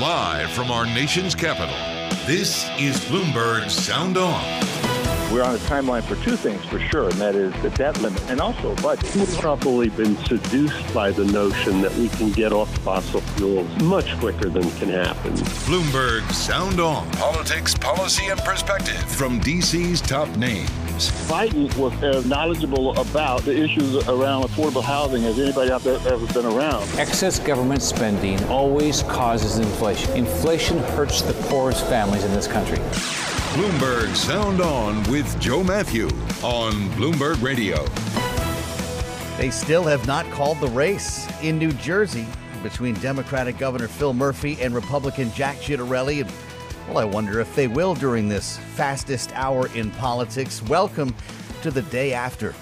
Live from our nation's capital, this is Bloomberg Sound On. We're on a timeline for two things for sure, and that is the debt limit and also budget. We've probably been seduced by the notion that we can get off fossil fuels much quicker than can happen. Bloomberg Sound On. Politics, policy, and perspective from DC's top names. Biden was as knowledgeable about the issues around affordable housing as anybody out there ever been around. Excess government spending always causes inflation. Inflation hurts the poorest families in this country. Bloomberg Sound On with Joe Matthew on Bloomberg Radio. They still have not called the race in New Jersey between Democratic Governor Phil Murphy and Republican Jack Ciattarelli. Well, I wonder if they will during this fastest hour in politics. Welcome to the day after.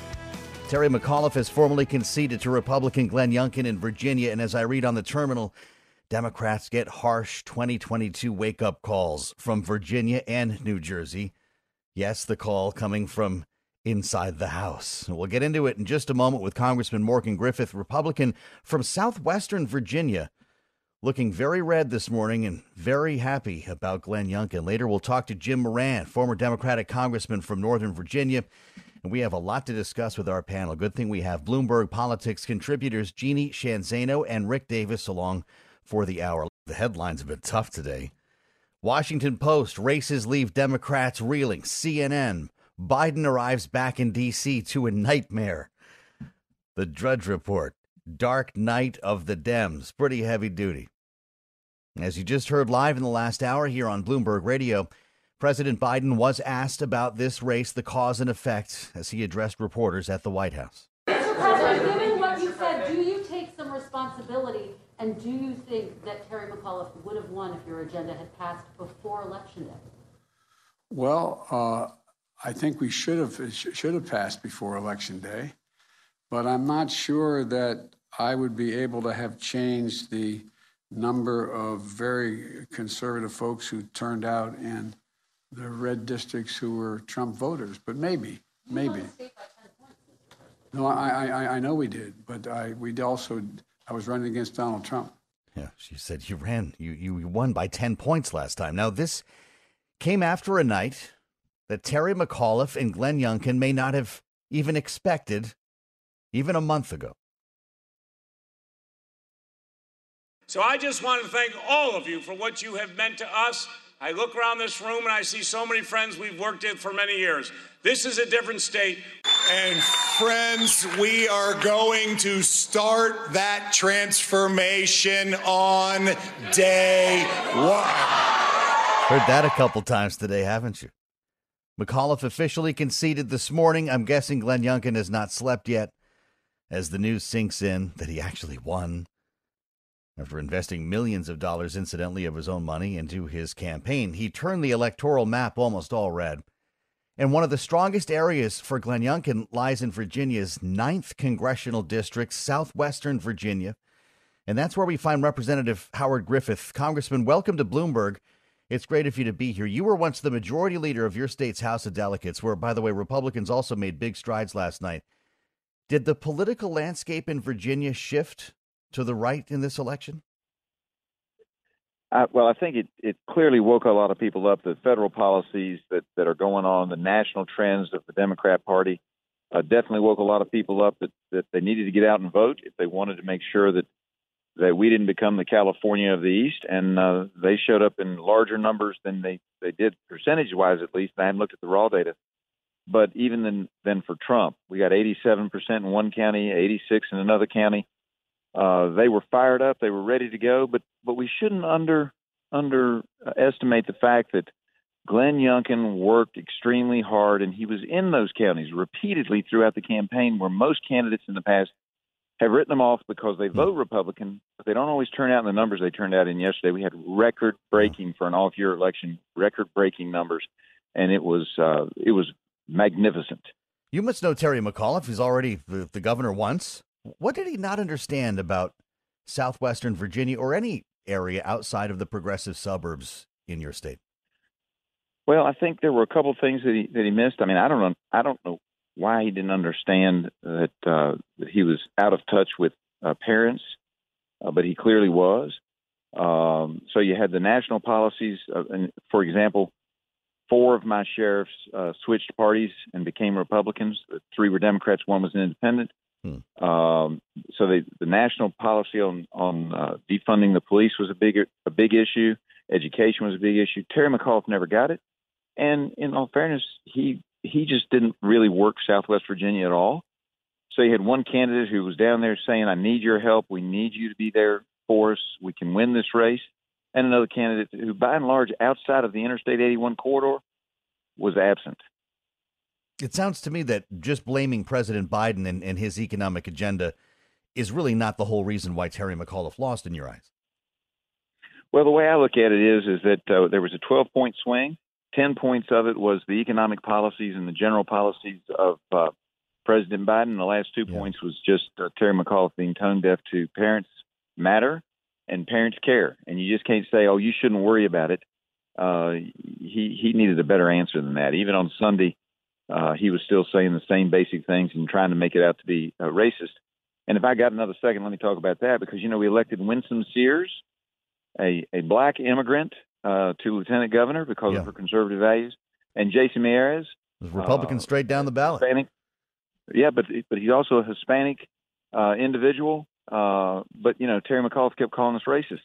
Terry McAuliffe has formally conceded to Republican Glenn Youngkin in Virginia, and as I read on the terminal, Democrats get harsh 2022 wake up calls from Virginia and New Jersey. Yes, the call coming from inside the House. We'll get into it in just a moment with Congressman Morgan Griffith, Republican from southwestern Virginia, looking very red this morning and very happy about Glenn Youngkin. Later, we'll talk to Jim Moran, former Democratic congressman from Northern Virginia. And we have a lot to discuss with our panel. Good thing we have Bloomberg Politics contributors Jeannie Sheehan Zaino and Rick Davis along for the hour. The headlines have been tough today. Washington Post races leave Democrats reeling. CNN Biden arrives back in D.C. to a nightmare. The Drudge Report Dark Night of the Dems. Pretty heavy duty. As you just heard live in the last hour here on Bloomberg Radio, President Biden was asked about this race, the cause and effect, as he addressed reporters at the White House. Mr. President, given what you said, do you take some responsibility and do you think that Terry McAuliffe would have won if your agenda had passed before Election Day? Well, uh, I think we should have should have passed before Election Day, but I'm not sure that I would be able to have changed the number of very conservative folks who turned out in the red districts who were Trump voters. But maybe, maybe. No, I, I, I know we did, but I, we also I was running against Donald Trump. Yeah, she said you ran, you you won by ten points last time. Now this came after a night that Terry McAuliffe and Glenn Youngkin may not have even expected, even a month ago. So I just want to thank all of you for what you have meant to us. I look around this room and I see so many friends we've worked with for many years. This is a different state. And friends, we are going to start that transformation on day one. Heard that a couple times today, haven't you? McAuliffe officially conceded this morning. I'm guessing Glenn Youngkin has not slept yet as the news sinks in that he actually won after investing millions of dollars, incidentally, of his own money into his campaign. He turned the electoral map almost all red. And one of the strongest areas for Glenn Youngkin lies in Virginia's 9th congressional district, southwestern Virginia. And that's where we find Representative Howard Griffith. Congressman, welcome to Bloomberg. It's great of you to be here. You were once the majority leader of your state's House of Delegates, where, by the way, Republicans also made big strides last night. Did the political landscape in Virginia shift to the right in this election? Uh, well, I think it, it clearly woke a lot of people up. The federal policies that, that are going on, the national trends of the Democrat Party, uh, definitely woke a lot of people up that, that they needed to get out and vote if they wanted to make sure that that we didn't become the California of the East, and uh, they showed up in larger numbers than they they did percentage wise, at least. I haven't looked at the raw data, but even than than for Trump, we got 87 percent in one county, 86 in another county. Uh, they were fired up, they were ready to go, but but we shouldn't under underestimate the fact that Glenn Youngkin worked extremely hard, and he was in those counties repeatedly throughout the campaign, where most candidates in the past have written them off because they vote Republican, but they don't always turn out in the numbers they turned out in yesterday. We had record breaking for an off year election, record breaking numbers, and it was uh, it was magnificent. You must know Terry McAuliffe. He's already the, the governor once. What did he not understand about southwestern Virginia or any area outside of the progressive suburbs in your state? Well, I think there were a couple of things that he that he missed. I mean, I don't know. I don't know why he didn't understand that, uh, that he was out of touch with uh, parents, uh, but he clearly was. Um, so you had the national policies, uh, and for example, four of my sheriffs uh, switched parties and became Republicans. Three were Democrats, one was an independent. Hmm. Um, so the national policy on on uh, defunding the police was a big a big issue. Education was a big issue. Terry McAuliffe never got it, and in all fairness, he he just didn't really work Southwest Virginia at all. So he had one candidate who was down there saying, I need your help. We need you to be there for us. We can win this race. And another candidate who, by and large, outside of the Interstate 81 corridor, was absent. It sounds to me that just blaming President Biden and, and his economic agenda is really not the whole reason why Terry McAuliffe lost in your eyes. Well, the way I look at it is, is that uh, there was a 12 point swing 10 points of it was the economic policies and the general policies of uh, President Biden. The last two yeah. points was just uh, Terry McAuliffe being tone deaf to parents matter and parents care. And you just can't say, oh, you shouldn't worry about it. Uh, he, he needed a better answer than that. Even on Sunday, uh, he was still saying the same basic things and trying to make it out to be uh, racist. And if I got another second, let me talk about that because, you know, we elected Winsome Sears, a, a black immigrant uh, to lieutenant governor because yeah. of her conservative values, and Jason Miyares, Republican uh, straight down the ballot. Hispanic. Yeah, but but he's also a Hispanic uh, individual. Uh, but you know, Terry McAuliffe kept calling us racist,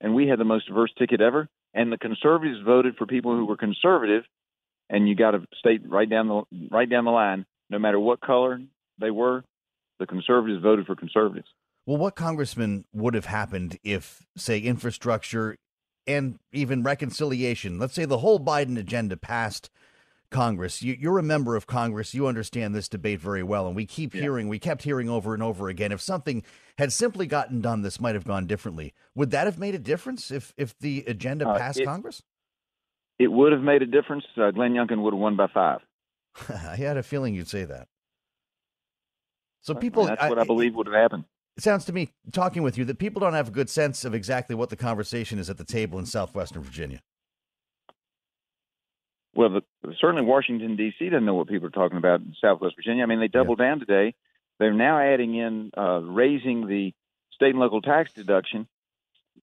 and we had the most diverse ticket ever. And the conservatives voted for people who were conservative, and you got to state right down the right down the line, no matter what color they were, the conservatives voted for conservatives. Well, what congressman would have happened if, say, infrastructure and even reconciliation. Let's say the whole Biden agenda passed Congress. You, are a member of Congress. You understand this debate very well. And we keep yeah. hearing, we kept hearing over and over again. If something had simply gotten done, this might have gone differently. Would that have made a difference if, if the agenda uh, passed it, Congress? It would have made a difference. Uh, Glenn Youngkin would have won by five. I had a feeling you'd say that. So people, that's what I, I believe would have happened. It sounds to me, talking with you, that people don't have a good sense of exactly what the conversation is at the table in southwestern Virginia. Well, the, certainly Washington D.C. doesn't know what people are talking about in Southwest Virginia. I mean, they doubled yeah. down today. They're now adding in uh, raising the state and local tax deduction.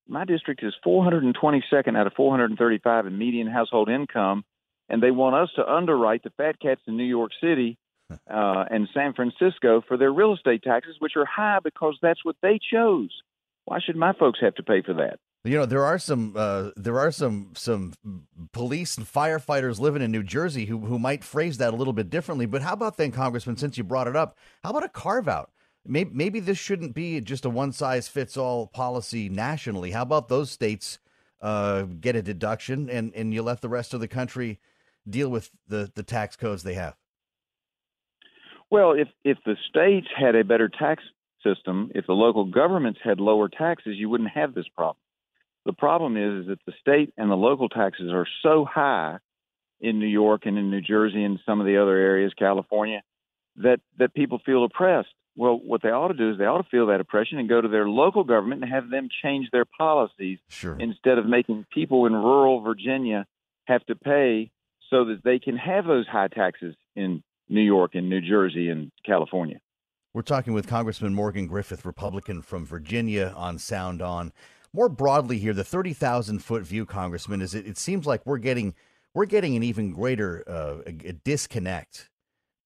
My district is 422nd out of 435 in median household income, and they want us to underwrite the fat cats in New York City uh, and San Francisco for their real estate taxes, which are high because that's what they chose. Why should my folks have to pay for that? You know, there are some uh, there are some some police and firefighters living in New Jersey who who might phrase that a little bit differently. But how about then, Congressman? Since you brought it up, how about a carve out? Maybe maybe this shouldn't be just a one size fits all policy nationally. How about those states uh, get a deduction and and you let the rest of the country deal with the the tax codes they have? Well, if if the states had a better tax system, if the local governments had lower taxes, you wouldn't have this problem. The problem is, is that the state and the local taxes are so high in New York and in New Jersey and some of the other areas, California, that that people feel oppressed. Well, what they ought to do is they ought to feel that oppression and go to their local government and have them change their policies sure. instead of making people in rural Virginia have to pay so that they can have those high taxes in New York and New Jersey and California. We're talking with Congressman Morgan Griffith, Republican from Virginia, on Sound On. More broadly here, the thirty thousand foot view, Congressman, is it, it seems like we're getting we're getting an even greater uh, disconnect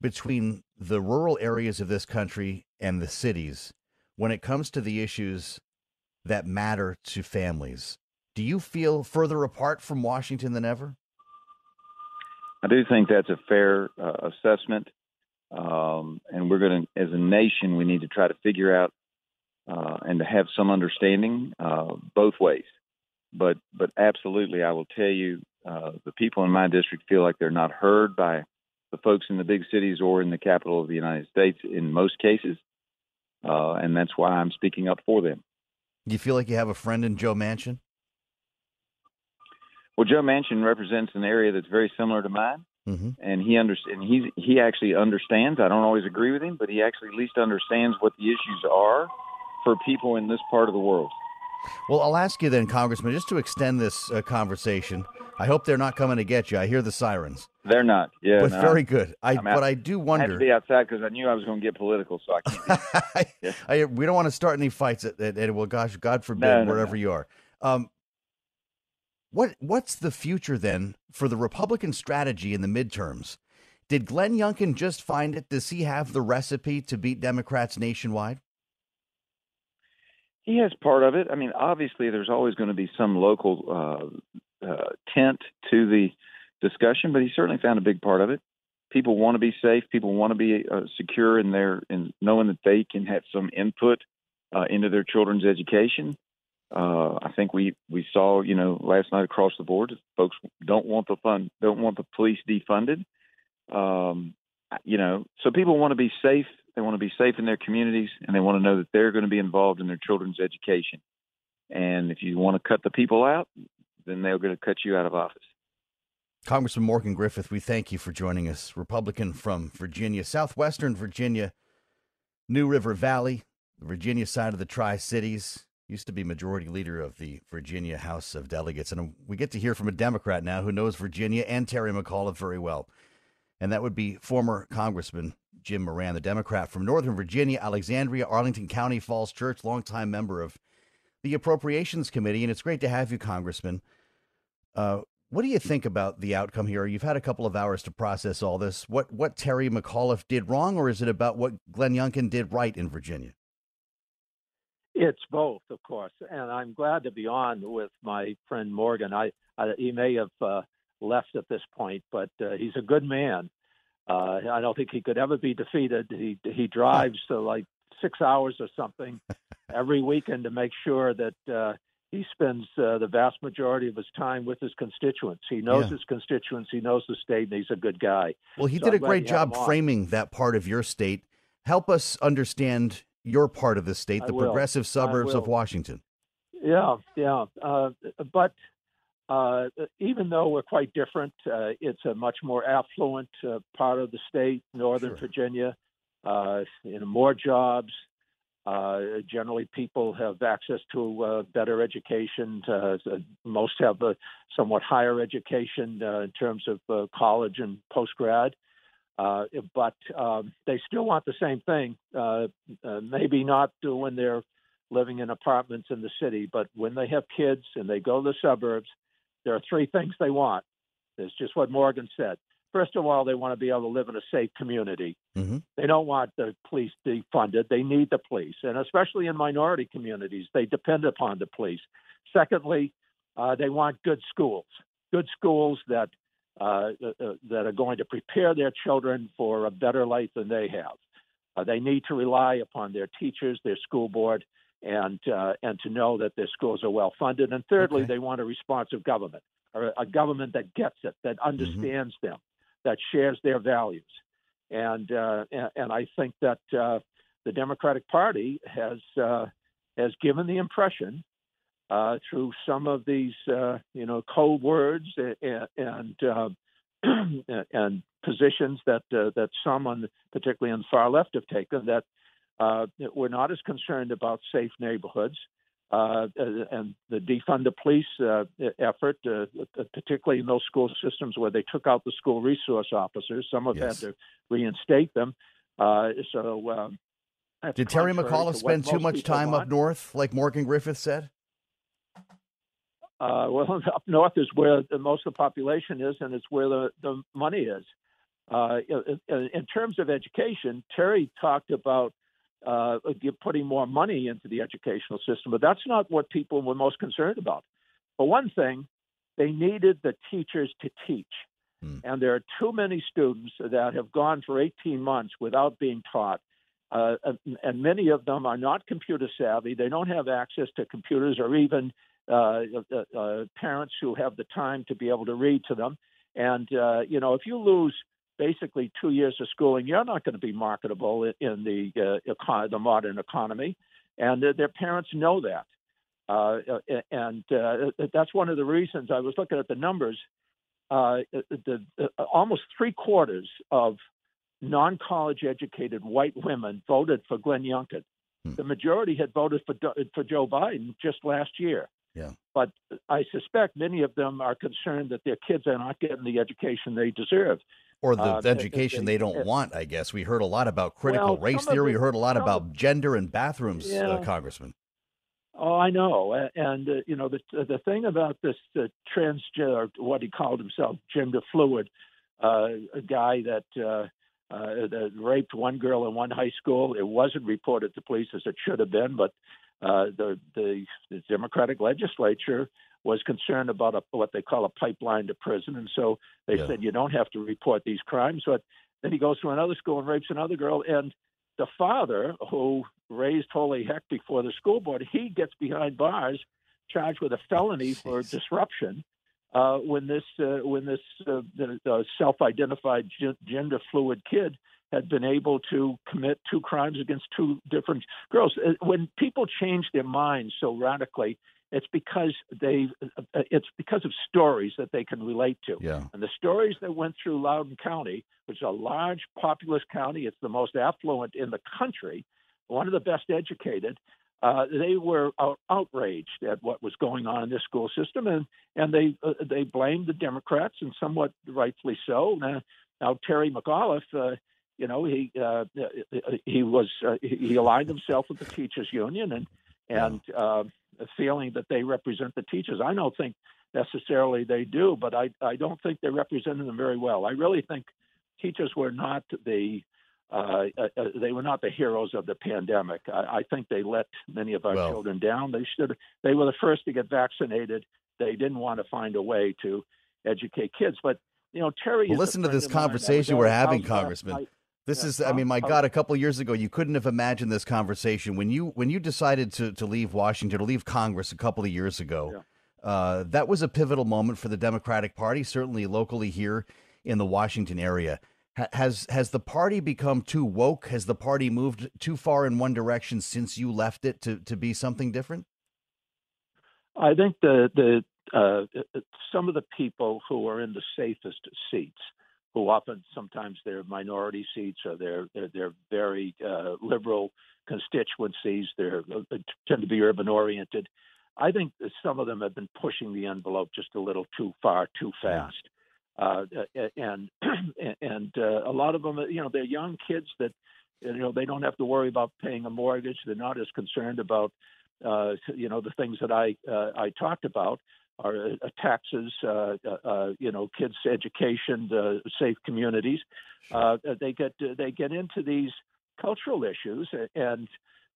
between the rural areas of this country and the cities when it comes to the issues that matter to families. Do you feel further apart from Washington than ever? I do think that's a fair uh, assessment. Um, and we're going to, as a nation, we need to try to figure out uh, and to have some understanding uh, both ways. But, but absolutely, I will tell you, uh, the people in my district feel like they're not heard by the folks in the big cities or in the capital of the United States in most cases, uh, and that's why I'm speaking up for them. Do you feel like you have a friend in Joe Manchin? Well, Joe Manchin represents an area that's very similar to mine, mm-hmm. and he understands. He he actually understands. I don't always agree with him, but he actually at least understands what the issues are for people in this part of the world. Well, I'll ask you then, Congressman, just to extend this uh, conversation. I hope they're not coming to get you. I hear the sirens. They're not. Yeah, but no, very good. I, I'm but I do wonder. I had to be outside because I knew I was going to get political, so I can't. yeah. I, we don't want to start any fights. At, at, at well, gosh, God forbid, no, no, wherever you are. Um, what What's the future then for the Republican strategy in the midterms? Did Glenn Youngkin just find it? Does he have the recipe to beat Democrats nationwide? He has part of it. I mean, obviously, there's always going to be some local uh, uh, tint to the discussion, but he certainly found a big part of it. People want to be safe. People want to be uh, secure in their in knowing that they can have some input uh, into their children's education. Uh, I think we we saw you know last night across the board, folks don't want the fund, don't want the police defunded. Um, you know, so people want to be safe they want to be safe in their communities, and they want to know that they're going to be involved in their children's education. And if you want to cut the people out, then they're going to cut you out of office. Congressman Morgan Griffith, we thank you for joining us. Republican from Virginia, southwestern Virginia, New River Valley, the Virginia side of the Tri Cities. Used to be majority leader of the Virginia House of Delegates. And we get to hear from a Democrat now who knows Virginia and Terry McAuliffe very well. And that would be former Congressman Jim Moran, the Democrat from Northern Virginia, Alexandria, Arlington County, Falls Church, longtime member of the Appropriations Committee. And it's great to have you, Congressman. Uh, what do you think about the outcome here? You've had a couple of hours to process all this. What what Terry McAuliffe did wrong, or is it about what Glenn Youngkin did right in Virginia? It's both, of course, and I'm glad to be on with my friend Morgan. I, I he may have uh, left at this point, but uh, he's a good man, uh, I don't think he could ever be defeated. He he drives to like six hours or something every weekend to make sure that uh, he spends uh, the vast majority of his time with his constituents. He knows yeah. his constituents. He knows the state, and he's a good guy. Well, he so did I'm a great job framing that part of your state. Help us understand your part of the state, the progressive suburbs of Washington. Yeah, yeah. Uh, but uh, even though we're quite different, uh, it's a much more affluent uh, part of the state, Northern sure. Virginia. Uh, you know, more jobs. Uh, generally, people have access to uh, better education. most have a somewhat higher education in terms of college and post grad. but um, they still want the same thing. maybe not when they're living in apartments in the city, but when they have kids and they go to the suburbs, there are three things they want. It's just what Morgan said. First of all, they want to be able to live in a safe community. Mm-hmm. They don't want the police defunded. They need the police, and especially in minority communities, they depend upon the police. Secondly, uh, they want good schools, good schools that uh, uh, that are going to prepare their children for a better life than they have. Uh, they need to rely upon their teachers, their school board, and uh, and to know that their schools are well funded. And thirdly, okay. they want a responsive government, or a government that gets it, that mm-hmm. understands mm-hmm. them, that shares their values. And uh, and, and, I think that uh, the Democratic Party has uh, has given the impression uh, through some of these uh, you know code words and and, and positions that that some on particularly on the far left have taken that uh, we're not as concerned about safe neighborhoods. Uh, and the defund the police uh, effort, uh, particularly in those school systems where they took out the school resource officers, some have yes. had to reinstate them. Uh, so, um, did Terry McAuliffe spend too much time want. up north, like Morgan Griffith said? Uh, well, up north is where the, most of the population is, and it's where the, the money is. in terms of education, Terry talked about uh, putting more money into the educational system. But that's not what people were most concerned about. For one thing, they needed the teachers to teach. Hmm. And there are too many students that have gone for 18 months without being taught. Uh, and many of them are not computer savvy. They don't have access to computers or even uh, uh, uh parents who have the time to be able to read to them. And, uh, you know, if you lose basically two years of schooling, you're not going to be marketable in the uh, econ- the modern economy, and their parents know that. Uh, and uh, that's one of the reasons I was looking at the numbers. Uh, the, uh, almost three quarters of non-college educated white women voted for Glenn Youngkin. Hmm. The majority had voted for for Joe Biden just last year. Yeah. But I suspect many of them are concerned that their kids are not getting the education they deserve or the uh, education they, they, don't want. I guess we heard a lot about critical well, race theory. we heard a lot about gender and bathrooms, uh, yeah. uh, Congressman. Oh, I know, and uh, you know the the thing about this uh, transgender, what he called himself, gender fluid, uh, a guy that uh, uh, that raped one girl in one high school. It wasn't reported to police as it should have been, but uh, the, the the Democratic legislature was concerned about a, what they call a pipeline to prison, and so they yeah. said you don't have to report these crimes. But then he goes to another school and rapes another girl, and the father who raised holy heck before the school board, he gets behind bars, charged with a felony oh, for disruption. Uh, when this uh, when this uh, the, the self-identified g- gender fluid kid had been able to commit two crimes against two different girls. Uh, when people change their minds so radically, it's because they uh, it's because of stories that they can relate to. Yeah. And the stories that went through Loudoun County, which is a large, populous county, it's the most affluent in the country, one of the best educated. Uh, they were out, outraged at what was going on in this school system, and and they uh, they blamed the Democrats, and somewhat rightfully so. Now, now Terry McAuliffe, uh, you know, he uh, he was uh, he aligned himself with the teachers union, and and uh, feeling that they represent the teachers. I don't think necessarily they do, but I, I don't think they represented them very well. I really think teachers were not the uh, uh, uh, they were not the heroes of the pandemic. I, I think they let many of our well, children down. They should. They were the first to get vaccinated. They didn't want to find a way to educate kids. But you know, Terry. Well, listen to this conversation we're having, Congressman. This yeah, is, I mean, my God, a couple years ago, you couldn't have imagined this conversation when you when you decided to to leave Washington to leave Congress a couple of years ago. Yeah. Uh, that was a pivotal moment for the Democratic Party, certainly locally here in the Washington area. has has the party become too woke? Has the party moved too far in one direction since you left it to to be something different? I think the the uh, some of the people who are in the safest seats who often sometimes they're minority seats or they're they're, they're very uh, liberal constituencies. They're uh, they tend to be urban oriented. I think some of them have been pushing the envelope just a little too far, too fast. Uh, and and uh, a lot of them, you know, they're young kids that, you know, they don't have to worry about paying a mortgage. They're not as concerned about, uh, you know, the things that I uh, I talked about are uh, taxes, uh, uh, uh, you know, kids' education, the safe communities. Uh, they get they get into these cultural issues, and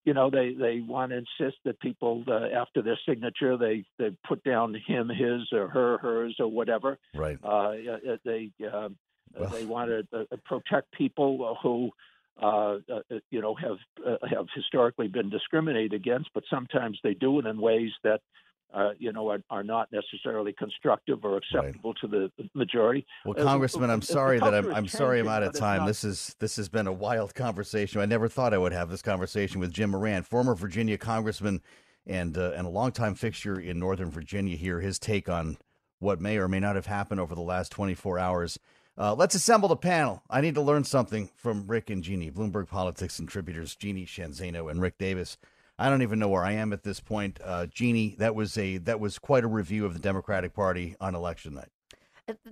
you know they they want to insist that people uh, after their signature they they put down him, his, or her, hers, or whatever. Right. they well. they want to protect people who. Uh, uh, you know, have uh, have historically been discriminated against, but sometimes they do it in ways that uh, you know, are, are, not necessarily constructive or acceptable right. to the majority. Well, uh, Congressman, I'm sorry that I'm I'm sorry I'm out of time. This is this has been a wild conversation. I never thought I would have this conversation with Jim Moran, former Virginia congressman and uh, and a longtime fixture in Northern Virginia. Here, his take on what may or may not have happened over the last 24 hours. Uh, let's assemble the panel. I need to learn something from Rick and Jeannie, Bloomberg Politics contributors Jeannie Sheehan Zaino and Rick Davis. I don't even know where I am at this point. Uh, Jeannie, that was a that was quite a review of the Democratic Party on election night.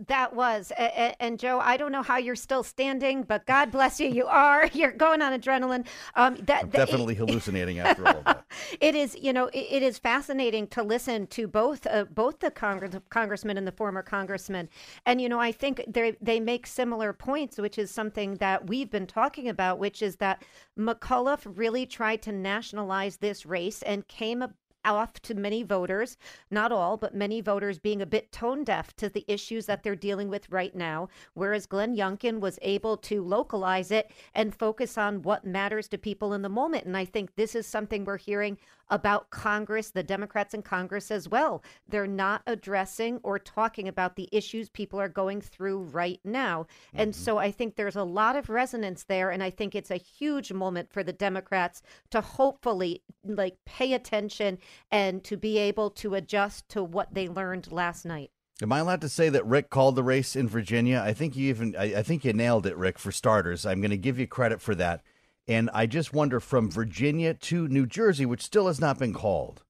That was. And, Joe, I don't know how you're still standing, but God bless you. You are. You're going on adrenaline. Um, that, I'm definitely hallucinating after all that. It is, you know, it, is fascinating to listen to both uh, both the Congress, congressman and the former congressman. And, you know, I think they they make similar points, which is something that we've been talking about, which is that McAuliffe really tried to nationalize this race and came off to many voters, not all, but many voters being a bit tone deaf to the issues that they're dealing with right now. Whereas Glenn Youngkin was able to localize it and focus on what matters to people in the moment. And I think this is something we're hearing about Congress, the Democrats in Congress as well. They're not addressing or talking about the issues people are going through right now. Mm-hmm. And so I think there's a lot of resonance there. And I think it's a huge moment for the Democrats to hopefully like pay attention and to be able to adjust to what they learned last night. Am I allowed to say that Rick called the race in Virginia? I think you even I, I think you nailed it, Rick, for starters. I'm going to give you credit for that. And I just wonder from Virginia to New Jersey, which still has not been called,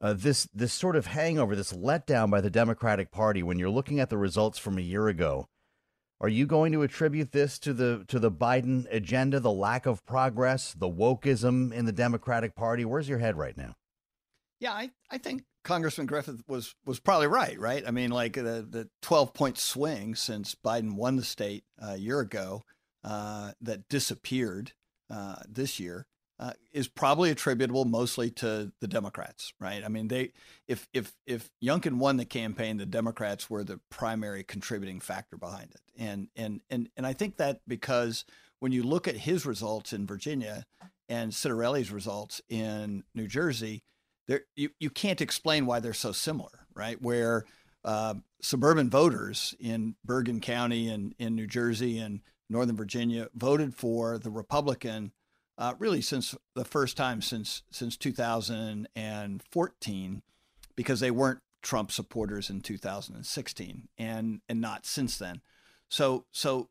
uh, this this sort of hangover, this letdown by the Democratic Party when you're looking at the results from a year ago. Are you going to attribute this to the to the Biden agenda, the lack of progress, the wokeism in the Democratic Party? Where's your head right now? Yeah, I, I think Congressman Griffith was was probably right, right? I mean, like the the 12 point swing since Biden won the state a year ago uh, that disappeared uh, this year uh, is probably attributable mostly to the Democrats, right? I mean, they if if if Youngkin won the campaign, the Democrats were the primary contributing factor behind it, and and and and I think that because when you look at his results in Virginia and Ciattarelli's results in New Jersey, there you, you can't explain why they're so similar, right? Where uh, suburban voters in Bergen County and in New Jersey and Northern Virginia, voted for the Republican uh, really since the first time since since 2014 because they weren't Trump supporters in 2016 and and not since then. So so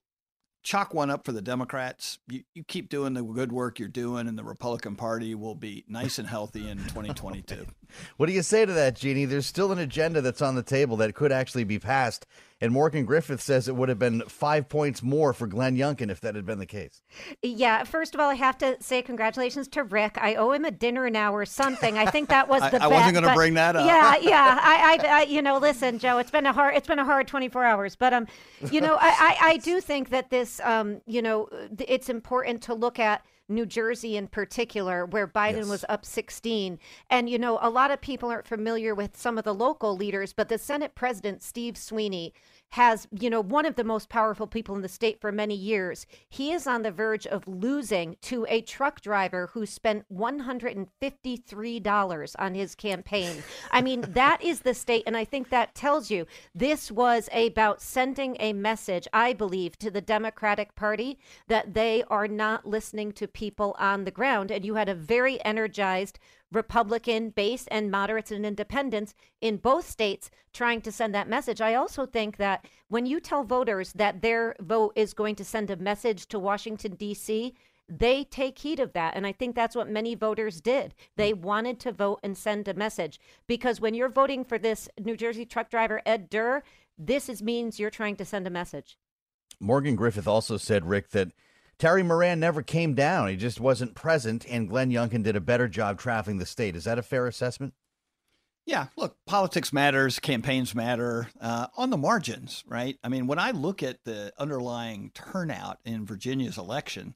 chalk one up for the Democrats. You, you keep doing the good work you're doing, and the Republican Party will be nice and healthy in 2022. what do you say to that, Jeannie? There's still an agenda that's on the table that could actually be passed. And Morgan Griffith says it would have been five points more for Glenn Youngkin if that had been the case. Yeah, first of all, I have to say congratulations to Rick. I owe him a dinner now or something. I think that was the. I, I wasn't going to bring that up. Yeah, yeah. I, I, I, you know, listen, Joe. It's been a hard. It's been a hard 24 hours, but um, you know, I, I, I do think that this, um, you know, it's important to look at New Jersey in particular, where Biden yes. was up 16. And, you know, a lot of people aren't familiar with some of the local leaders, but the Senate President, Steve Sweeney, has, you know, one of the most powerful people in the state for many years. He is on the verge of losing to a truck driver who spent $153 on his campaign. I mean, that is the state. And I think that tells you this was about sending a message, I believe, to the Democratic Party that they are not listening to people on the ground. And you had a very energized Republican base and moderates and independents in both states trying to send that message. I also think that when you tell voters that their vote is going to send a message to Washington, D.C., they take heed of that. And I think that's what many voters did. They wanted to vote and send a message because when you're voting for this New Jersey truck driver, Ed Durr, this is, means you're trying to send a message. Morgan Griffith also said, Rick, that Terry Moran never came down. He just wasn't present, and Glenn Youngkin did a better job traveling the state. Is that a fair assessment? Yeah, look, politics matters, campaigns matter uh, on the margins, right? I mean, when I look at the underlying turnout in Virginia's election,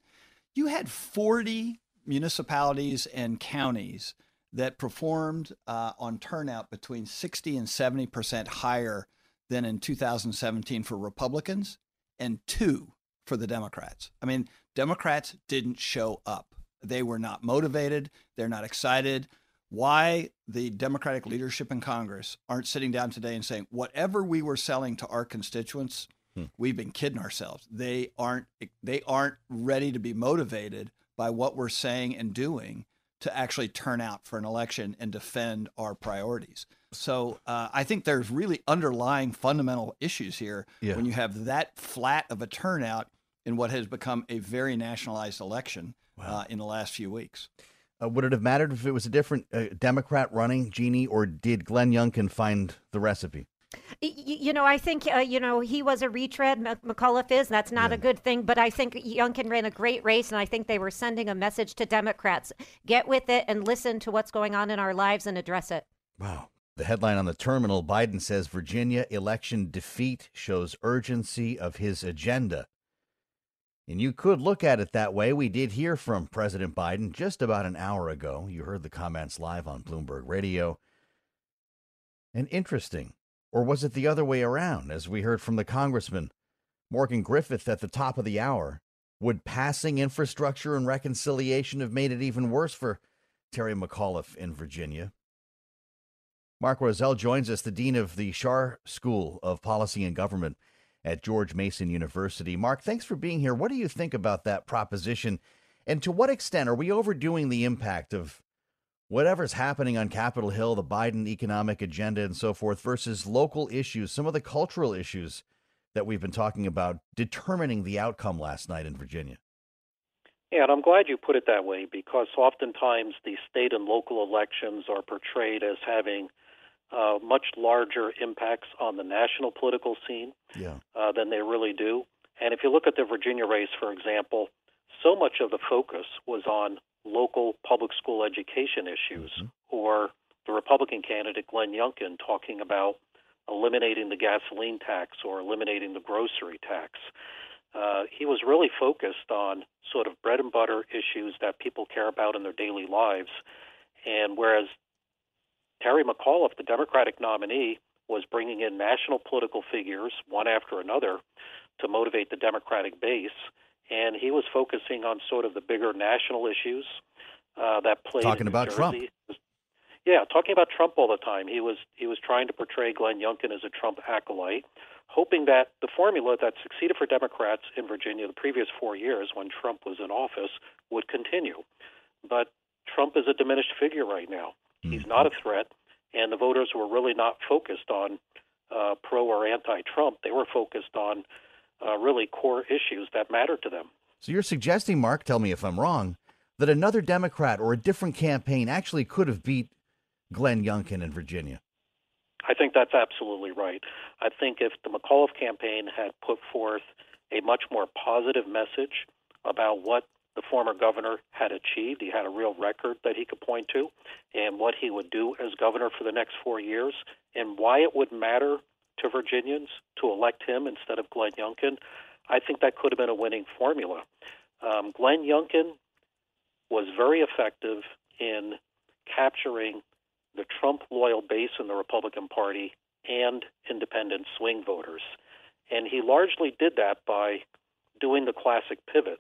you had 40 municipalities and counties that performed uh, on turnout between 60 and 70% higher than in 2017 for Republicans, and two for the Democrats. I mean, Democrats didn't show up. They were not motivated. They're not excited. Why the Democratic leadership in Congress aren't sitting down today and saying, whatever we were selling to our constituents, hmm. we've been kidding ourselves. They aren't they aren't ready to be motivated by what we're saying and doing to actually turn out for an election and defend our priorities. So uh, I think there's really underlying fundamental issues here yeah. when you have that flat of a turnout in what has become a very nationalized election wow. uh, in the last few weeks. Uh, would it have mattered if it was a different uh, Democrat running, Jeannie, or did Glenn Youngkin find the recipe? You know, I think uh, you know he was a retread. McAuliffe is. That's not yeah. a good thing. But I think Youngkin ran a great race, and I think they were sending a message to Democrats: get with it and listen to what's going on in our lives and address it. Wow. The headline on the terminal: Biden says Virginia election defeat shows urgency of his agenda. And you could look at it that way. We did hear from President Biden just about an hour ago. You heard the comments live on Bloomberg Radio. And interesting or was it the other way around, as we heard from the Congressman Morgan Griffith at the top of the hour? Would passing infrastructure and reconciliation have made it even worse for Terry McAuliffe in Virginia? Mark Rozell joins us, the Dean of the Schar School of Policy and Government at George Mason University. Mark, thanks for being here. What do you think about that proposition? And to what extent are we overdoing the impact of whatever's happening on Capitol Hill, the Biden economic agenda, and so forth, versus local issues, some of the cultural issues that we've been talking about determining the outcome last night in Virginia. Yeah, and I'm glad you put it that way because oftentimes the state and local elections are portrayed as having uh, much larger impacts on the national political scene yeah. uh, than they really do. And if you look at the Virginia race, for example, so much of the focus was on local public school education issues, mm-hmm. or the Republican candidate Glenn Youngkin talking about eliminating the gasoline tax or eliminating the grocery tax. Uh, he was really focused on sort of bread and butter issues that people care about in their daily lives. And whereas Terry McAuliffe, the Democratic nominee, was bringing in national political figures one after another to motivate the Democratic base, and he was focusing on sort of the bigger national issues uh, that played. Talking about. Trump. Yeah, talking about Trump all the time. He was he was trying to portray Glenn Youngkin as a Trump acolyte, hoping that the formula that succeeded for Democrats in Virginia the previous four years when Trump was in office would continue. But Trump is a diminished figure right now. Mm-hmm. He's not a threat, and the voters were really not focused on uh, pro or anti-Trump. They were focused on uh, really core issues that matter to them. So you're suggesting, Mark, tell me if I'm wrong, that another Democrat or a different campaign actually could have beat Glenn Youngkin in Virginia. I think that's absolutely right. I think if the McAuliffe campaign had put forth a much more positive message about what the former governor had achieved, he had a real record that he could point to, and what he would do as governor for the next four years, and why it would matter to Virginians to elect him instead of Glenn Youngkin, I think that could have been a winning formula. Um, Glenn Youngkin was very effective in capturing the Trump loyal base in the Republican Party and independent swing voters. And he largely did that by doing the classic pivot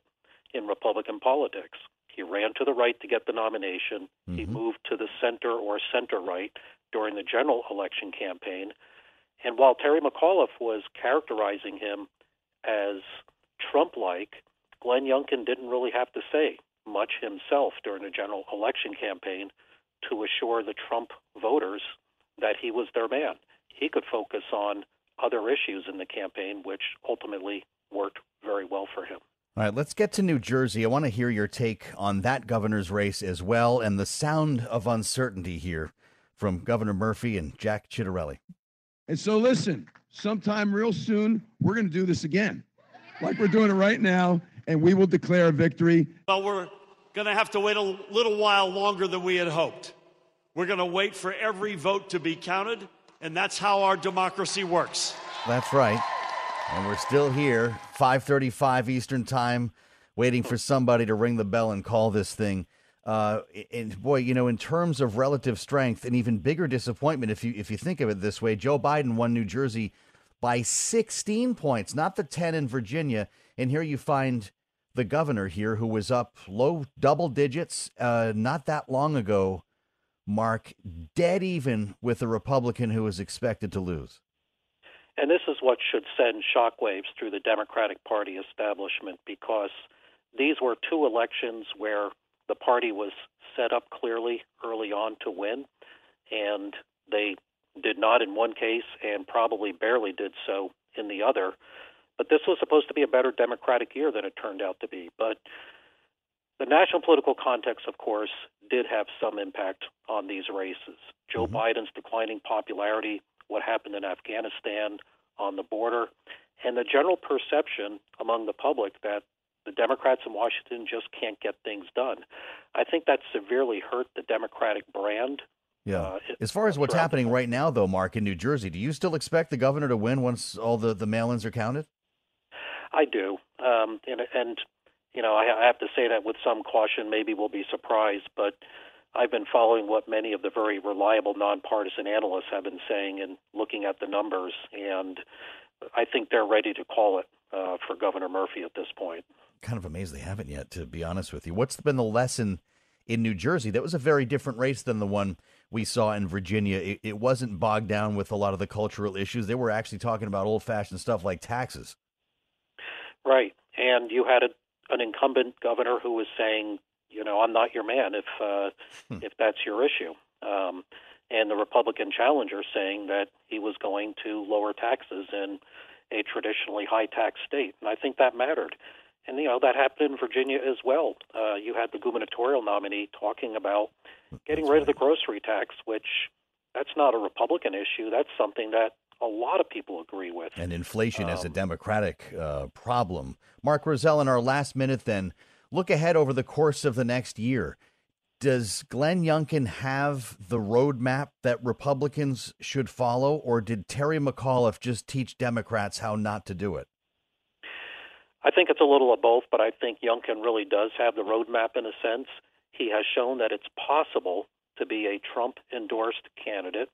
in Republican politics. He ran to the right to get the nomination. Mm-hmm. He moved to the center or center right during the general election campaign. And while Terry McAuliffe was characterizing him as Trump like, Glenn Youngkin didn't really have to say much himself during the general election campaign to assure the Trump voters that he was their man. He could focus on other issues in the campaign, which ultimately worked very well for him. All right, let's get to New Jersey. I want to hear your take on that governor's race as well and the sound of uncertainty here from Governor Murphy and Jack Ciattarelli. And so, listen, sometime real soon, we're going to do this again, like we're doing it right now and we will declare a victory. Well, we're going to have to wait a little while longer than we had hoped. We're going to wait for every vote to be counted, and that's how our democracy works. That's right. And we're still here, 5:35 Eastern Time, waiting for somebody to ring the bell and call this thing. Uh, and boy, you know, in terms of relative strength, an even bigger disappointment if you if you think of it this way, Joe Biden won New Jersey by 16 points, not the 10 in Virginia. And here you find the governor here who was up low double digits uh, not that long ago, Mark, dead even with a Republican who was expected to lose. And this is what should send shockwaves through the Democratic Party establishment because these were two elections where the party was set up clearly early on to win, and they did not in one case and probably barely did so in the other. But this was supposed to be a better Democratic year than it turned out to be. But the national political context, of course, did have some impact on these races. Joe mm-hmm. Biden's declining popularity what happened in Afghanistan on the border, and the general perception among the public that the Democrats in Washington just can't get things done. I think that severely hurt the Democratic brand. Yeah. Uh, as far as what's happening right now, though, Mark, in New Jersey, do you still expect the governor to win once all the, the mail ins are counted? I do. Um, and, and, you know, I, I have to say that with some caution. Maybe we'll be surprised, but I've been following what many of the very reliable nonpartisan analysts have been saying and looking at the numbers, and I think they're ready to call it uh, for Governor Murphy at this point. Kind of amazed they haven't yet, to be honest with you. What's been the lesson in New Jersey? That was a very different race than the one we saw in Virginia. It, it wasn't bogged down with a lot of the cultural issues. They were actually talking about old fashioned stuff like taxes. Right. And you had a, an incumbent governor who was saying, you know, I'm not your man if uh, hmm. if that's your issue. Um, and the Republican challenger saying that he was going to lower taxes in a traditionally high tax state. And I think that mattered. And, you know, that happened in Virginia as well. Uh, you had the gubernatorial nominee talking about getting rid of the grocery tax, which that's not a Republican issue. That's something that a lot of people agree with. And inflation um, as a Democratic uh, problem. Mark Rozell, in our last minute, then look ahead over the course of the next year. Does Glenn Youngkin have the roadmap that Republicans should follow, or did Terry McAuliffe just teach Democrats how not to do it? I think it's a little of both, but I think Youngkin really does have the roadmap in a sense. He has shown that it's possible to be a Trump endorsed candidate,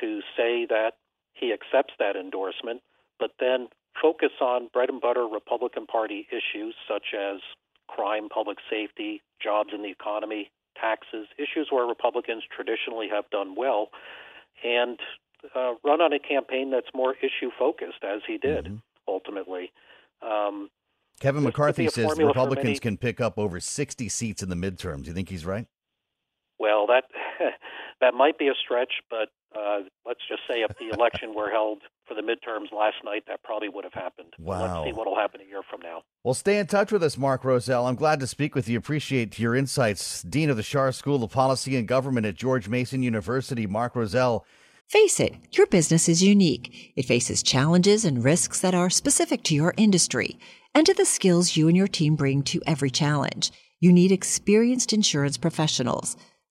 to say that he accepts that endorsement, but then focus on bread and butter Republican Party issues such as crime, public safety, jobs in the economy, taxes, issues where Republicans traditionally have done well, and uh, run on a campaign that's more issue focused, as he did mm-hmm. ultimately. Um, Kevin McCarthy says Republicans many... can pick up over 60 seats in the midterms. Do you think he's right? Well, that that might be a stretch, but uh, let's just say if the election were held for the midterms last night, that probably would have happened. Wow. Let's see what will happen a year from now. Well, stay in touch with us, Mark Rozell. I'm glad to speak with you. Appreciate your insights. Dean of the Schar School of Policy and Government at George Mason University, Mark Rozell. Face it, your business is unique. It faces challenges and risks that are specific to your industry and to the skills you and your team bring to every challenge. You need experienced insurance professionals.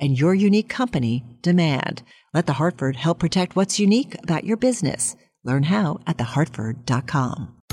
and your unique company demand. Let the Hartford help protect what's unique about your business. Learn how at thehartford.com.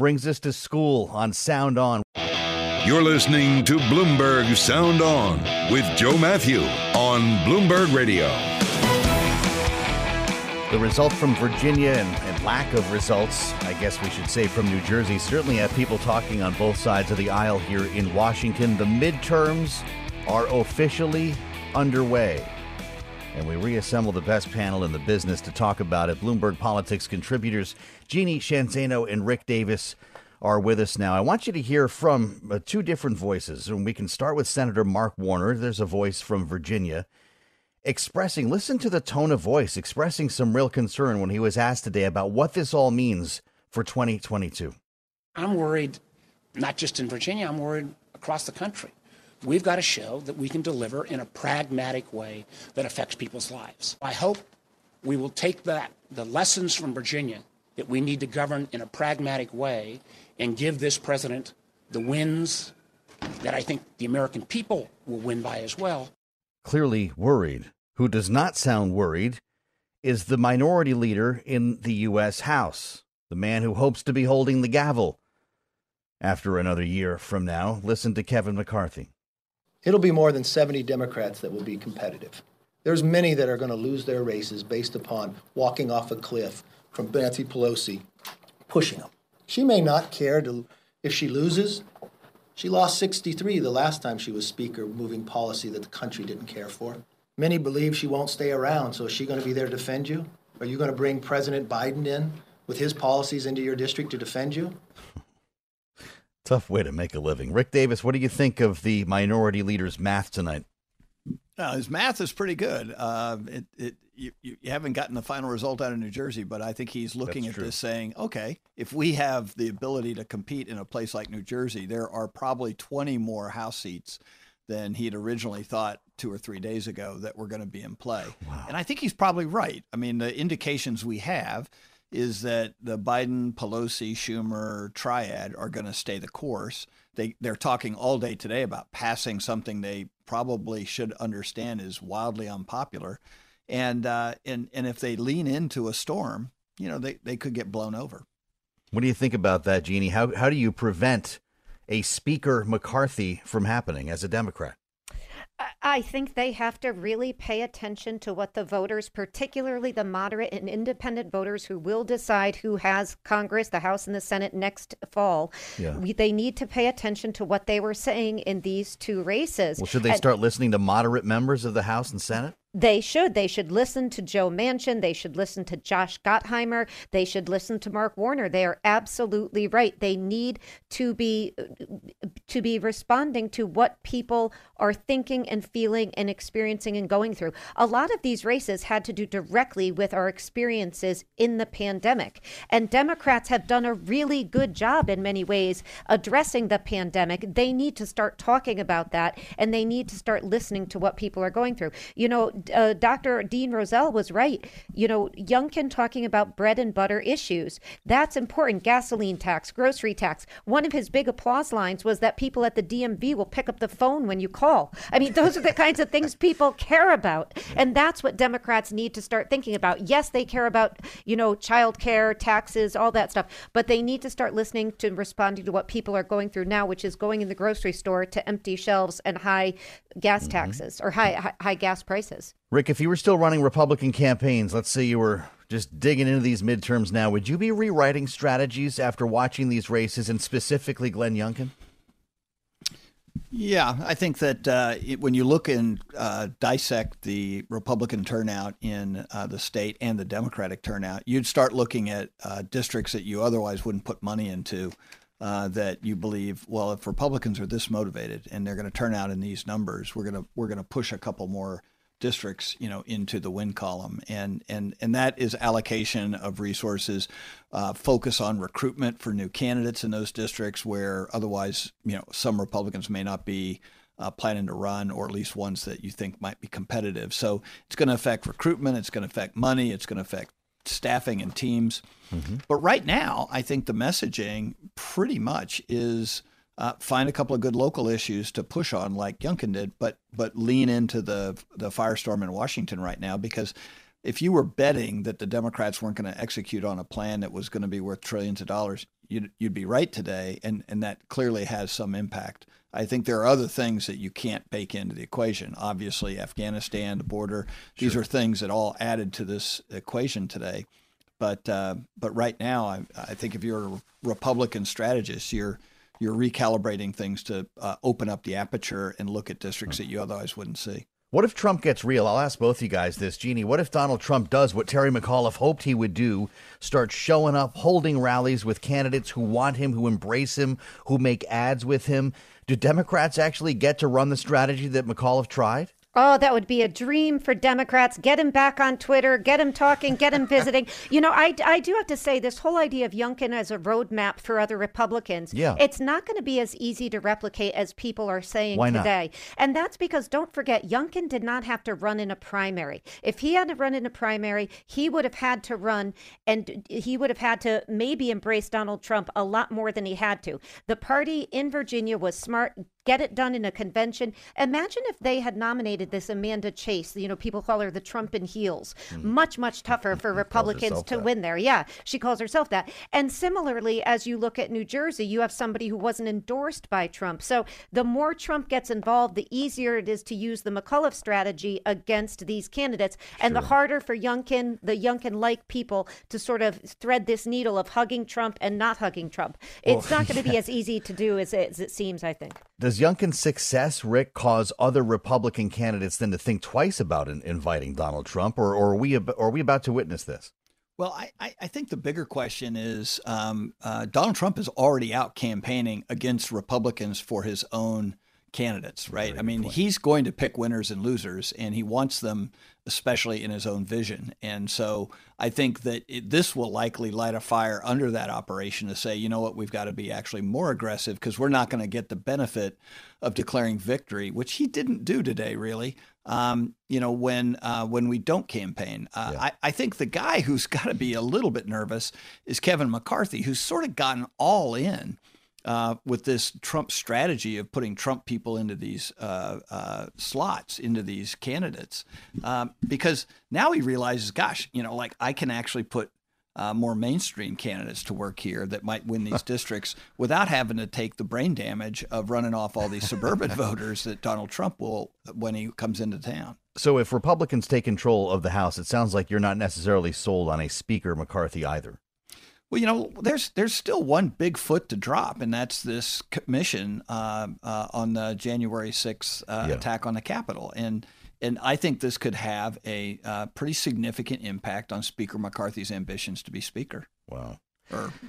brings us to school on Sound On. You're listening to Bloomberg Sound On with Joe Mathieu on Bloomberg Radio. The result from Virginia and, and, lack of results, I guess we should say, from New Jersey certainly have people talking on both sides of the aisle here in Washington. The midterms are officially underway and we reassemble the best panel in the business to talk about it. Bloomberg Politics contributors Jeannie Sheehan Zaino and Rick Davis are with us now. I want you to hear from uh, two different voices, and we can start with Senator Mark Warner. There's a voice from Virginia expressing, listen to the tone of voice, expressing some real concern when he was asked today about what this all means for 2022. I'm worried, not just in Virginia, I'm worried across the country. We've got to show that we can deliver in a pragmatic way that affects people's lives. I hope we will take that, the lessons from Virginia, that we need to govern in a pragmatic way and give this president the wins that I think the American people will win by as well. Clearly worried. Who does not sound worried is the minority leader in the U.S. House, the man who hopes to be holding the gavel after another year from now. Listen to Kevin McCarthy. It'll be more than 70 Democrats that will be competitive. There's many that are going to lose their races based upon walking off a cliff from Nancy Pelosi pushing them. She may not care to if she loses. She lost 63 the last time she was speaker, moving policy that the country didn't care for. Many believe she won't stay around, so is she going to be there to defend you? Are you going to bring President Biden in with his policies into your district to defend you? Tough way to make a living. Rick Davis, what do you think of the minority leader's math tonight? Uh, his math is pretty good. Uh, it, it, you, you haven't gotten the final result out of New Jersey, but I think he's looking That's at true. this saying, okay, if we have the ability to compete in a place like New Jersey, there are probably 20 more House seats than he had originally thought two or three days ago that were going to be in play. And I think he's probably right. I mean, the indications we have is that the Biden, Pelosi, Schumer triad are going to stay the course. They they're talking all day today about passing something they probably should understand is wildly unpopular, and uh, and and if they lean into a storm, you know, they they could get blown over. What do you think about that, Jeannie? How how do you prevent a Speaker McCarthy from happening as a Democrat? I- I think they have to really pay attention to what the voters, particularly the moderate and independent voters who will decide who has Congress, the House, and the Senate next fall. Yeah. We, they need to pay attention to what they were saying in these two races. Well, should they And- start listening to moderate members of the House and Senate? They should. They should listen to Joe Manchin. They should listen to Josh Gottheimer. They should listen to Mark Warner. They are absolutely right. They need to be to be responding to what people are thinking and feeling and experiencing and going through. A lot of these races had to do directly with our experiences in the pandemic. And Democrats have done a really good job in many ways addressing the pandemic. They need to start talking about that and they need to start listening to what people are going through. You know, uh, Dr. Dean Rozell was right. You know, Youngkin talking about bread and butter issues. That's important. Gasoline tax, grocery tax. One of his big applause lines was that people at the DMV will pick up the phone when you call. I mean, those are the kinds of things people care about. And that's what Democrats need to start thinking about. Yes, they care about, you know, child care, taxes, all that stuff, but they need to start listening to responding to what people are going through now, which is going in the grocery store to empty shelves and high gas taxes or high, high, high gas prices. Rick, if you were still running Republican campaigns, let's say you were just digging into these midterms now, would you be rewriting strategies after watching these races and specifically Glenn Youngkin? Yeah, I think that uh, it, when you look and uh, dissect the Republican turnout in uh, the state and the Democratic turnout, you'd start looking at uh, districts that you otherwise wouldn't put money into. Uh, that you believe, well, if Republicans are this motivated and they're going to turn out in these numbers, we're going to we're going to push a couple more districts, you know, into the win column, and and and that is allocation of resources, uh, focus on recruitment for new candidates in those districts where otherwise, you know, some Republicans may not be. Uh, planning to run, or at least ones that you think might be competitive. So it's going to affect recruitment. It's going to affect money. It's going to affect staffing and teams. But right now, I think the messaging pretty much is uh, find a couple of good local issues to push on, like Youngkin did, but but lean into the the firestorm in Washington right now because if you were betting that the Democrats weren't going to execute on a plan that was going to be worth trillions of dollars, you'd you'd be right today, and and that clearly has some impact. I think there are other things that you can't bake into the equation. Obviously, Afghanistan, the border; these are things that all added to this equation today. But uh, but right now, I, I think if you're a Republican strategist, you're you're recalibrating things to uh, open up the aperture and look at districts that you otherwise wouldn't see. What if Trump gets real? I'll ask both you guys this, Jeannie. What if Donald Trump does what Terry McAuliffe hoped he would do? Start showing up, holding rallies with candidates who want him, who embrace him, who make ads with him. Do Democrats actually get to run the strategy that McAuliffe tried? Oh, that would be a dream for Democrats. Get him back on Twitter, get him talking, get him visiting. you know, I, I do have to say, this whole idea of Youngkin as a roadmap for other Republicans, Yeah. it's not going to be as easy to replicate as people are saying Why not? today. And that's because, don't forget, Youngkin did not have to run in a primary. If he had to run in a primary, he would have had to run and he would have had to maybe embrace Donald Trump a lot more than he had to. The party in Virginia was smart, get it done in a convention. Imagine if they had nominated this Amanda Chase. You know, people call her the Trump in heels. Much, much tougher for Republicans to that. win there. Yeah, she calls herself that. And similarly, as you look at New Jersey, you have somebody who wasn't endorsed by Trump. So the more Trump gets involved, the easier it is to use the McAuliffe strategy against these candidates, and the harder for Youngkin, the Youngkin-like people, to sort of thread this needle of hugging Trump and not hugging Trump. It's Well, not going to be as easy to do as it, as it seems. I think. Does Youngkin's success, Rick, cause other Republican candidates then to think twice about in, inviting Donald Trump, or, or are we ab- are we about to witness this? Well, I, I I think the bigger question is um, uh, Donald Trump is already out campaigning against Republicans for his own candidates, right? I mean, he's going to pick winners and losers, and he wants them, especially in his own vision. And so I think that it, this will likely light a fire under that operation to say, you know what, we've got to be actually more aggressive because we're not going to get the benefit of declaring victory, which he didn't do today, really. Um, you know, when uh, when we don't campaign, uh, I, I think the guy who's got to be a little bit nervous is Kevin McCarthy, who's sort of gotten all in uh, with this Trump strategy of putting Trump people into these uh, uh, slots, into these candidates, um, because now he realizes, gosh, you know, like I can actually put uh, more mainstream candidates to work here that might win these districts without having to take the brain damage of running off all these suburban voters that Donald Trump will when he comes into town. So if Republicans take control of the House, it sounds like you're not necessarily sold on a Speaker McCarthy either. Well, you know, there's there's still one big foot to drop, and that's this commission uh, uh, on the January 6th uh, Yeah. attack on the Capitol, and and I think this could have a uh, pretty significant impact on Speaker McCarthy's ambitions to be Speaker. Wow. Or I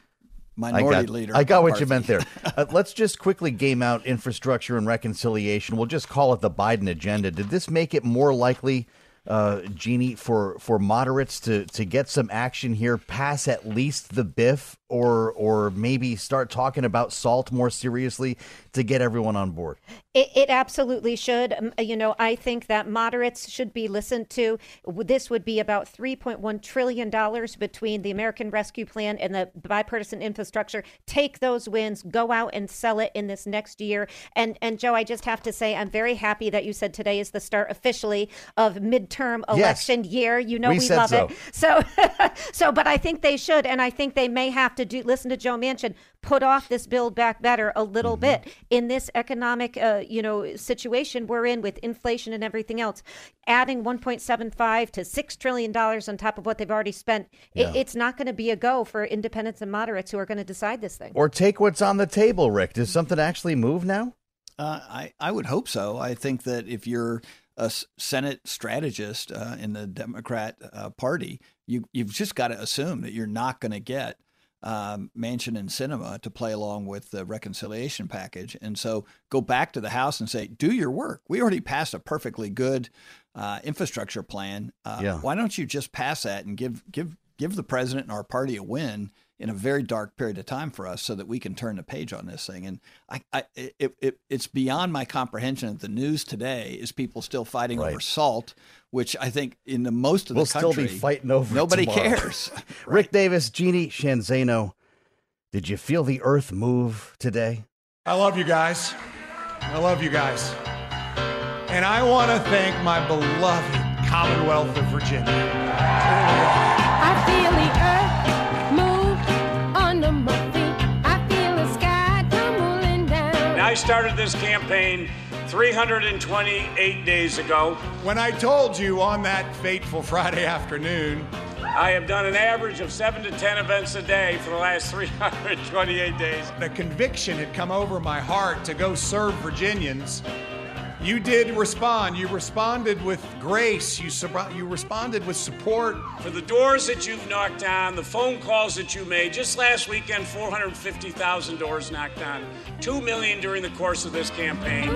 minority got, leader. I got what you meant there. Uh, let's just quickly game out infrastructure and reconciliation. We'll just call it the Biden agenda. Did this make it more likely, uh, Jeannie, for for moderates to to get some action here, pass at least the BIF, or or maybe start talking about salt more seriously to get everyone on board? It, it absolutely should. Um, you know, I think that moderates should be listened to. This would be about $3.1 trillion between the American Rescue Plan and the bipartisan infrastructure. Take those wins, go out and sell it in this next year. And, and Joe, I just have to say, I'm very happy that you said today is the start officially of midterm Yes. election year. You know, We we, love so. it. So, so, but I think they should, and I think they may have to do. Listen to Joe Manchin. Put off this Build Back Better a little Mm-hmm. bit in this economic, uh, you know, situation we're in with inflation and everything else. Adding 1.75 to six trillion dollars on top of what they've already spent. Yeah. It, it's not going to be a go for independents and moderates who are going to decide this thing. Or take what's on the table, Rick. Does something actually move now? Uh, I, I would hope so. I think that if you're a Senate strategist uh, in the Democrat uh, Party, you, you've just got to assume that you're not going to get um, Manchin and Sinema to play along with the reconciliation package. And so go back to the House and say, do your work. We already passed a perfectly good uh, infrastructure plan. Uh, Yeah. Why don't you just pass that and give, give, give the president and our party a win in a very dark period of time for us so that we can turn the page on this thing. And I, I it, it, it's beyond my comprehension that the news today is people still fighting over salt, which I think in the most of the We'll country, still be fighting over. Nobody tomorrow. cares. Rick Davis, Jeannie Sheehan Zaino, did you feel the earth move today? I love you guys. I love you guys. And I want to thank my beloved Commonwealth of Virginia. I feel the I started this campaign 328 days ago. When I told you on that fateful Friday afternoon, I have done an average of seven to 10 events a day for the last 328 days. the conviction had come over my heart to go serve Virginians. You did respond. You responded with grace. You, sub- you responded with support. For the doors that you've knocked down, the phone calls that you made, just last weekend, 450,000 doors knocked down, 2 million during the course of this campaign.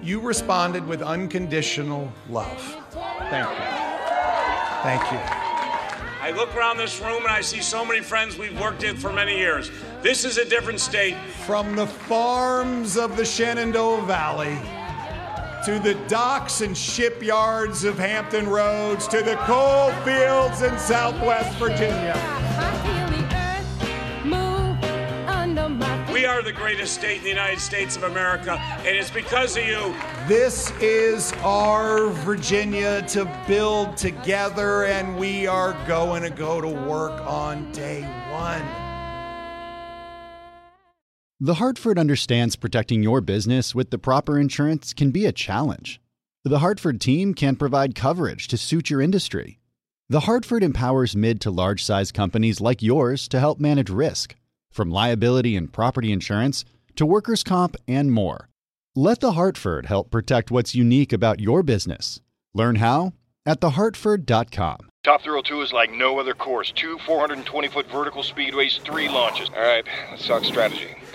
You responded with unconditional love. Thank you. Thank you. I look around this room and I see so many friends we've worked with for many years. This is a different state. From the farms of the Shenandoah Valley to the docks and shipyards of Hampton Roads to the coal fields in Southwest Virginia. We are the greatest state in the United States of America, and it's because of you. This is our Virginia to build together, and we are going to go to work on day one. The Hartford understands protecting your business with the proper insurance can be a challenge. The Hartford team can provide coverage to suit your industry. The Hartford empowers mid to large size companies like yours to help manage risk, from liability and property insurance to workers' comp and more. Let The Hartford help protect what's unique about your business. Learn how at thehartford.com. Top Thrill 2 is like no other course. Two 420 foot vertical speedways, three launches. All right, let's talk strategy.